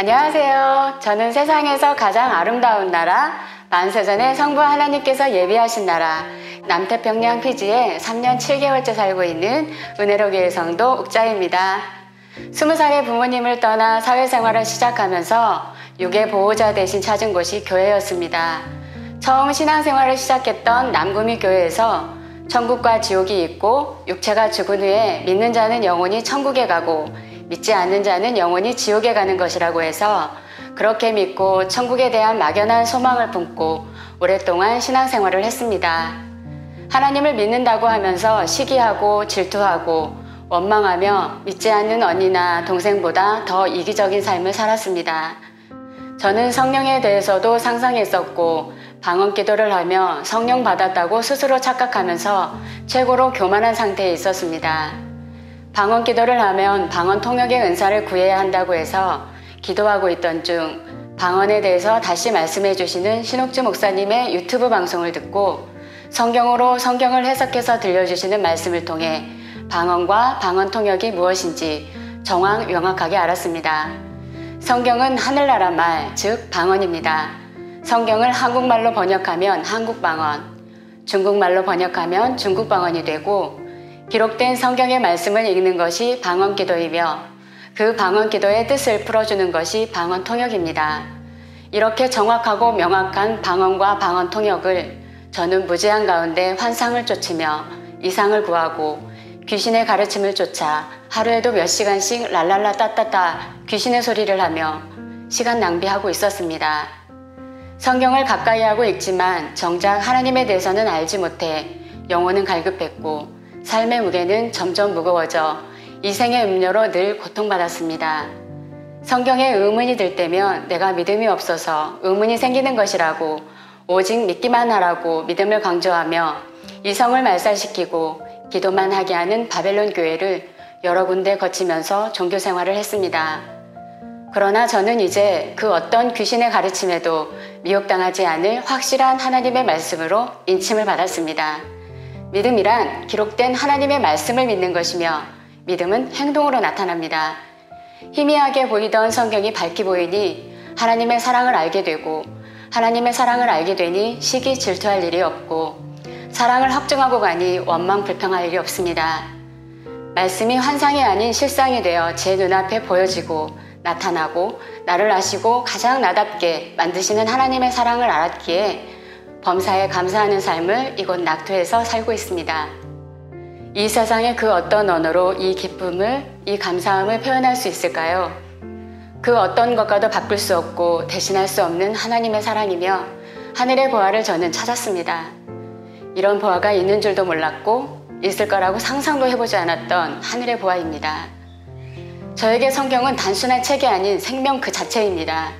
안녕하세요. 저는 세상에서 가장 아름다운 나라, 만세전에 성부 하나님께서 예비하신 나라, 남태평양 피지에 3년 7개월째 살고 있는 은혜로 교회 성도 옥자입니다. 20살에 부모님을 떠나 사회생활을 시작하면서 육의 보호자 대신 찾은 곳이 교회였습니다. 처음 신앙생활을 시작했던 남구미 교회에서 천국과 지옥이 있고 육체가 죽은 후에 믿는 자는 영원히 천국에 가고 믿지 않는 자는 영원히 지옥에 가는 것이라고 해서 그렇게 믿고 천국에 대한 막연한 소망을 품고 오랫동안 신앙생활을 했습니다. 하나님을 믿는다고 하면서 시기하고 질투하고 원망하며 믿지 않는 언니나 동생보다 더 이기적인 삶을 살았습니다. 저는 성령에 대해서도 상상했었고 방언 기도를 하며 성령 받았다고 스스로 착각하면서 최고로 교만한 상태에 있었습니다. 방언 기도를 하면 방언 통역의 은사를 구해야 한다고 해서 기도하고 있던 중 방언에 대해서 다시 말씀해 주시는 신옥주 목사님의 유튜브 방송을 듣고 성경으로 성경을 해석해서 들려주시는 말씀을 통해 방언과 방언 통역이 무엇인지 정확 명확하게 알았습니다. 성경은 하늘나라 말, 즉 방언입니다. 성경을 한국말로 번역하면 한국 방언, 중국말로 번역하면 중국 방언이 되고 기록된 성경의 말씀을 읽는 것이 방언 기도이며 그 방언 기도의 뜻을 풀어주는 것이 방언 통역입니다. 이렇게 정확하고 명확한 방언과 방언 통역을 저는 무제한 가운데 환상을 쫓으며 이상을 구하고 귀신의 가르침을 쫓아 하루에도 몇 시간씩 랄랄라 따따따 귀신의 소리를 하며 시간 낭비하고 있었습니다. 성경을 가까이 하고 읽지만 정작 하나님에 대해서는 알지 못해 영혼은 갈급했고 삶의 무게는 점점 무거워져 이생의 음료로 늘 고통받았습니다. 성경에 의문이 들 때면 내가 믿음이 없어서 의문이 생기는 것이라고 오직 믿기만 하라고 믿음을 강조하며 이성을 말살시키고 기도만 하게 하는 바벨론 교회를 여러 군데 거치면서 종교 생활을 했습니다. 그러나 저는 이제 그 어떤 귀신의 가르침에도 미혹당하지 않을 확실한 하나님의 말씀으로 인침을 받았습니다. 믿음이란 기록된 하나님의 말씀을 믿는 것이며 믿음은 행동으로 나타납니다. 희미하게 보이던 성경이 밝게 보이니 하나님의 사랑을 알게 되고 하나님의 사랑을 알게 되니 시기 질투할 일이 없고 사랑을 확증하고 가니 원망 불평할 일이 없습니다. 말씀이 환상이 아닌 실상이 되어 제 눈앞에 보여지고 나타나고 나를 아시고 가장 나답게 만드시는 하나님의 사랑을 알았기에 범사에 감사하는 삶을 이곳 낙토에서 살고 있습니다. 이 세상의 그 어떤 언어로 이 기쁨을, 이 감사함을 표현할 수 있을까요? 그 어떤 것과도 바꿀 수 없고 대신할 수 없는 하나님의 사랑이며 하늘의 보화를 저는 찾았습니다. 이런 보화가 있는 줄도 몰랐고 있을 거라고 상상도 해보지 않았던 하늘의 보화입니다. 저에게 성경은 단순한 책이 아닌 생명 그 자체입니다.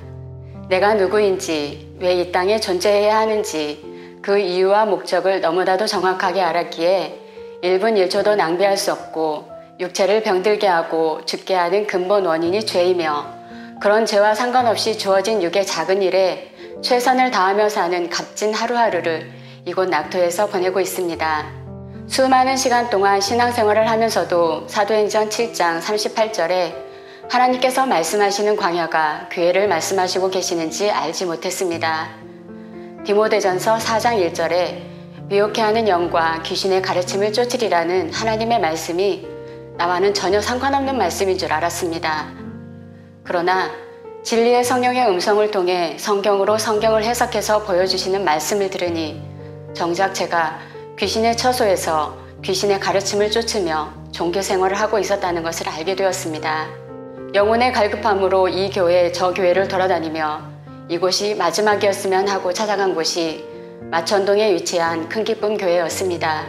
내가 누구인지, 왜 이 땅에 존재해야 하는지 그 이유와 목적을 너무나도 정확하게 알았기에 1분 1초도 낭비할 수 없고 육체를 병들게 하고 죽게 하는 근본 원인이 죄이며 그런 죄와 상관없이 주어진 육의 작은 일에 최선을 다하며 사는 값진 하루하루를 이곳 낙토에서 보내고 있습니다. 수많은 시간 동안 신앙생활을 하면서도 사도행전 7장 38절에 하나님께서 말씀하시는 광야가 교회를 말씀하시고 계시는지 알지 못했습니다. 디모데전서 4장 1절에 미혹해 하는 영과 귀신의 가르침을 쫓으리라는 하나님의 말씀이 나와는 전혀 상관없는 말씀인 줄 알았습니다. 그러나 진리의 성령의 음성을 통해 성경으로 성경을 해석해서 보여주시는 말씀을 들으니 정작 제가 귀신의 처소에서 귀신의 가르침을 쫓으며 종교 생활을 하고 있었다는 것을 알게 되었습니다. 영혼의 갈급함으로 이 교회 저 교회를 돌아다니며 이곳이 마지막이었으면 하고 찾아간 곳이 마천동에 위치한 큰 기쁨 교회였습니다.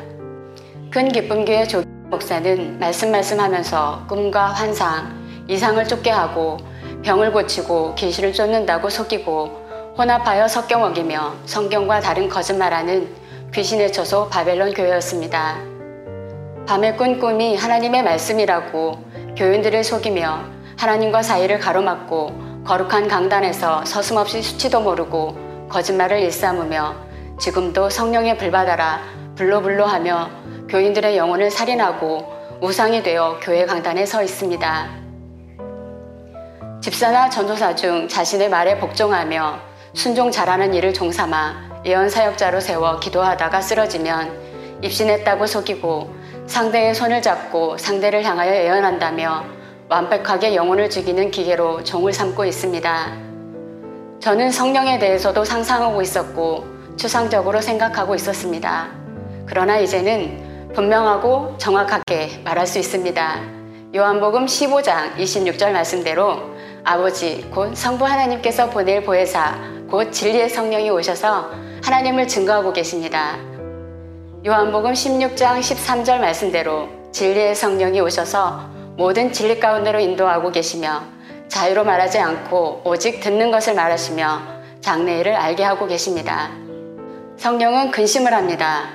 큰 기쁨 교회 조 목사는 말씀 말씀하면서 꿈과 환상, 이상을 쫓게 하고 병을 고치고 귀신을 쫓는다고 속이고 혼합하여 석경 어기며 성경과 다른 거짓말하는 귀신의 처소 바벨론 교회였습니다. 밤에 꾼 꿈이 하나님의 말씀이라고 교인들을 속이며 하나님과 사이를 가로막고 거룩한 강단에서 서슴없이 수치도 모르고 거짓말을 일삼으며 지금도 성령의 불받아라 불로불로 하며 교인들의 영혼을 살인하고 우상이 되어 교회 강단에 서 있습니다. 집사나 전도사 중 자신의 말에 복종하며 순종 잘하는 일을 종삼아 예언 사역자로 세워 기도하다가 쓰러지면 입신했다고 속이고 상대의 손을 잡고 상대를 향하여 예언한다며 완벽하게 영혼을 죽이는 기계로 종을 삼고 있습니다. 저는 성령에 대해서도 상상하고 있었고 추상적으로 생각하고 있었습니다. 그러나 이제는 분명하고 정확하게 말할 수 있습니다. 요한복음 15장 26절 말씀대로 아버지 곧 성부 하나님께서 보낼 보혜사 곧 진리의 성령이 오셔서 하나님을 증거하고 계십니다. 요한복음 16장 13절 말씀대로 진리의 성령이 오셔서 모든 진리 가운데로 인도하고 계시며 자유로 말하지 않고 오직 듣는 것을 말하시며 장래일을 알게 하고 계십니다. 성령은 근심을 합니다.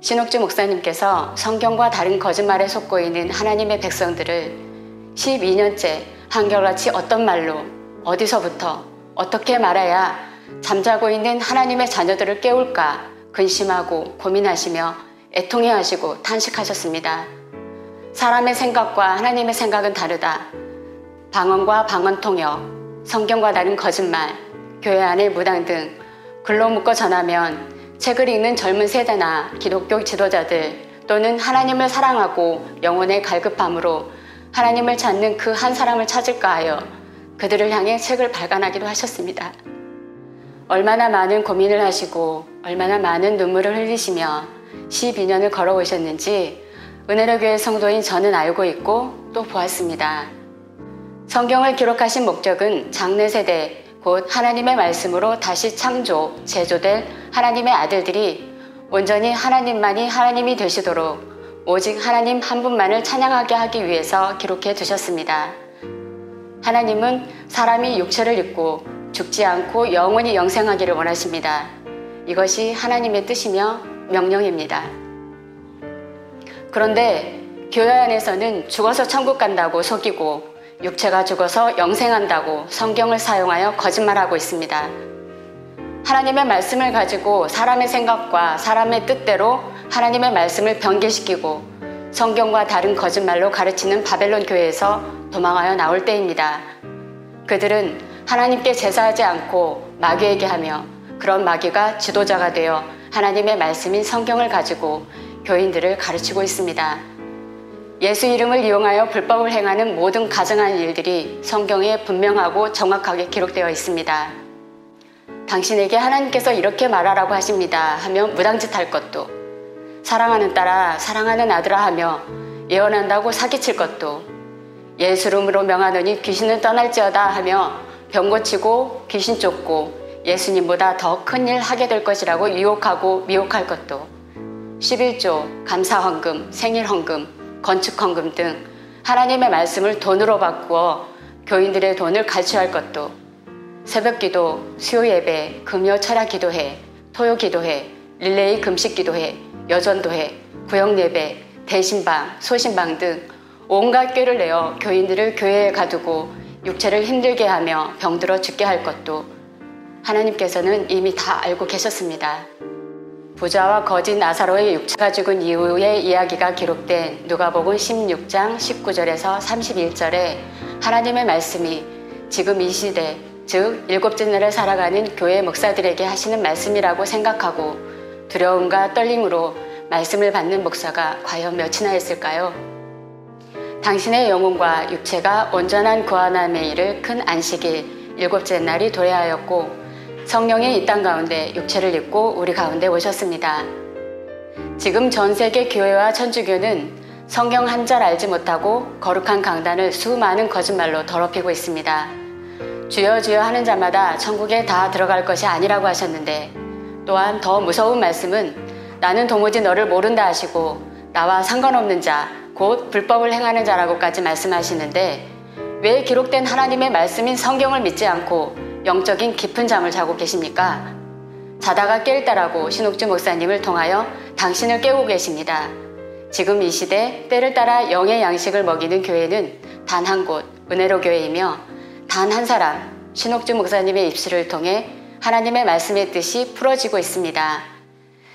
신옥주 목사님께서 성경과 다른 거짓말에 속고 있는 하나님의 백성들을 12년째 한결같이 어떤 말로 어디서부터 어떻게 말해야 잠자고 있는 하나님의 자녀들을 깨울까 근심하고 고민하시며 애통해 하시고 탄식하셨습니다. 사람의 생각과 하나님의 생각은 다르다. 방언과 방언 통역, 성경과 다른 거짓말, 교회 안의 무당 등 글로 묶어 전하면 책을 읽는 젊은 세대나 기독교 지도자들 또는 하나님을 사랑하고 영혼의 갈급함으로 하나님을 찾는 그 한 사람을 찾을까 하여 그들을 향해 책을 발간하기도 하셨습니다. 얼마나 많은 고민을 하시고 얼마나 많은 눈물을 흘리시며 12년을 걸어오셨는지 은혜로 교회 성도인 저는 알고 있고 또 보았습니다. 성경을 기록하신 목적은 장래 세대 곧 하나님의 말씀으로 다시 창조, 제조될 하나님의 아들들이 온전히 하나님만이 하나님이 되시도록 오직 하나님 한 분만을 찬양하게 하기 위해서 기록해 두셨습니다. 하나님은 사람이 육체를 입고 죽지 않고 영원히 영생하기를 원하십니다. 이것이 하나님의 뜻이며 명령입니다. 그런데 교회 안에서는 죽어서 천국 간다고 속이고 육체가 죽어서 영생한다고 성경을 사용하여 거짓말하고 있습니다. 하나님의 말씀을 가지고 사람의 생각과 사람의 뜻대로 하나님의 말씀을 변개시키고 성경과 다른 거짓말로 가르치는 바벨론 교회에서 도망하여 나올 때입니다. 그들은 하나님께 제사하지 않고 마귀에게 하며 그런 마귀가 지도자가 되어 하나님의 말씀인 성경을 가지고 교인들을 가르치고 있습니다. 예수 이름을 이용하여 불법을 행하는 모든 가정한 일들이 성경에 분명하고 정확하게 기록되어 있습니다. 당신에게 하나님께서 이렇게 말하라고 하십니다. 하며 무당짓 할 것도 사랑하는 딸아 사랑하는 아들아 하며 예언한다고 사기칠 것도 예수름으로 명하노니 귀신은 떠날지어다 하며 병 고치고 귀신 쫓고 예수님보다 더 큰 일 하게 될 것이라고 유혹하고 미혹할 것도 11조, 감사헌금, 생일헌금, 건축헌금 등 하나님의 말씀을 돈으로 바꾸어 교인들의 돈을 갈취할 것도 새벽 기도, 수요 예배, 금요 철학 기도회, 토요 기도회, 릴레이 금식 기도회, 여전도회, 구역 예배, 대신방, 소신방 등 온갖 꾀를 내어 교인들을 교회에 가두고 육체를 힘들게 하며 병들어 죽게 할 것도 하나님께서는 이미 다 알고 계셨습니다. 부자와 거짓 나사로의 육체가 죽은 이후의 이야기가 기록된 누가복음 16장 19절에서 31절에 하나님의 말씀이 지금 이 시대 즉 일곱째 날을 살아가는 교회 목사들에게 하시는 말씀이라고 생각하고 두려움과 떨림으로 말씀을 받는 목사가 과연 몇이나 있을까요? 당신의 영혼과 육체가 온전한 구원함의 일을 큰 안식일 일곱째 날이 도래하였고 성령이 이 땅 가운데 육체를 입고 우리 가운데 오셨습니다. 지금 전 세계 교회와 천주교는 성경 한 절 알지 못하고 거룩한 강단을 수많은 거짓말로 더럽히고 있습니다. 주여 주여 하는 자마다 천국에 다 들어갈 것이 아니라고 하셨는데 또한 더 무서운 말씀은 나는 도무지 너를 모른다 하시고 나와 상관없는 자, 곧 불법을 행하는 자라고까지 말씀하시는데 왜 기록된 하나님의 말씀인 성경을 믿지 않고 영적인 깊은 잠을 자고 계십니까? 자다가 깰 때라고 신옥주 목사님을 통하여 당신을 깨우고 계십니다. 지금 이 시대 때를 따라 영의 양식을 먹이는 교회는 단 한 곳, 은혜로 교회이며 단 한 사람, 신옥주 목사님의 입술을 통해 하나님의 말씀의 뜻이 풀어지고 있습니다.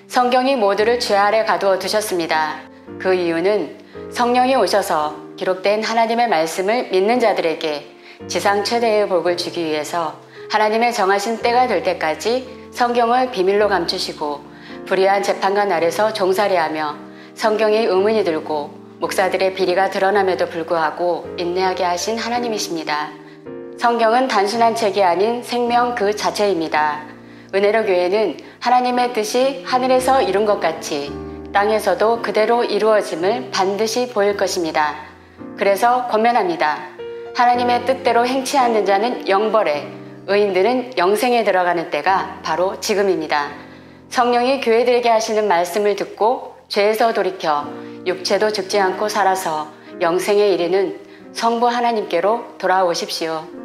성경이 모두를 죄 아래 가두어 두셨습니다. 그 이유는 성령이 오셔서 기록된 하나님의 말씀을 믿는 자들에게 지상 최대의 복을 주기 위해서 하나님의 정하신 때가 될 때까지 성경을 비밀로 감추시고 불의한 재판관 아래서 종살이하며 성경에 의문이 들고 목사들의 비리가 드러남에도 불구하고 인내하게 하신 하나님이십니다. 성경은 단순한 책이 아닌 생명 그 자체입니다. 은혜로 교회는 하나님의 뜻이 하늘에서 이룬 것 같이 땅에서도 그대로 이루어짐을 반드시 보일 것입니다. 그래서 권면합니다. 하나님의 뜻대로 행치 않는 자는 영벌에, 의인들은 영생에 들어가는 때가 바로 지금입니다. 성령이 교회들에게 하시는 말씀을 듣고 죄에서 돌이켜 육체도 죽지 않고 살아서 영생에 이르는 성부 하나님께로 돌아오십시오.